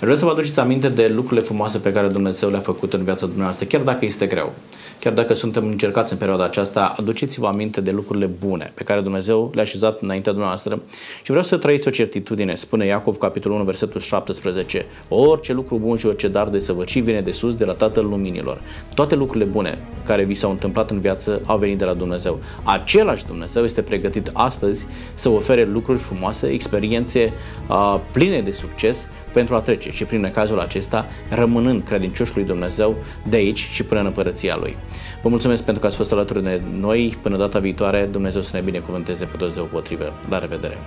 Vreau să vă aduceți aminte de lucrurile frumoase pe care Dumnezeu le-a făcut în viața dumneavoastră, chiar dacă este greu. Chiar dacă suntem încercați în perioada aceasta, aduceți-vă aminte de lucrurile bune pe care Dumnezeu le-a așezat înaintea dumneavoastră și vreau să trăiți o certitudine, spune Iacov, capitolul 1, versetul 17. Orice lucru bun și orice dar de săvăcii vine de sus, de la Tatăl Luminilor. Toate lucrurile bune care vi s-au întâmplat în viață au venit de la Dumnezeu. Același Dumnezeu este pregătit astăzi să ofere lucruri frumoase, experiențe uh, pline de succes pentru a trece și prin cazul acesta rămânând credincioși lui Dumnezeu de aici și până în împărăția Lui. Vă mulțumesc pentru că ați fost alături de noi. Până data viitoare, Dumnezeu să ne binecuvânteze pe toți deopotrivă. La revedere!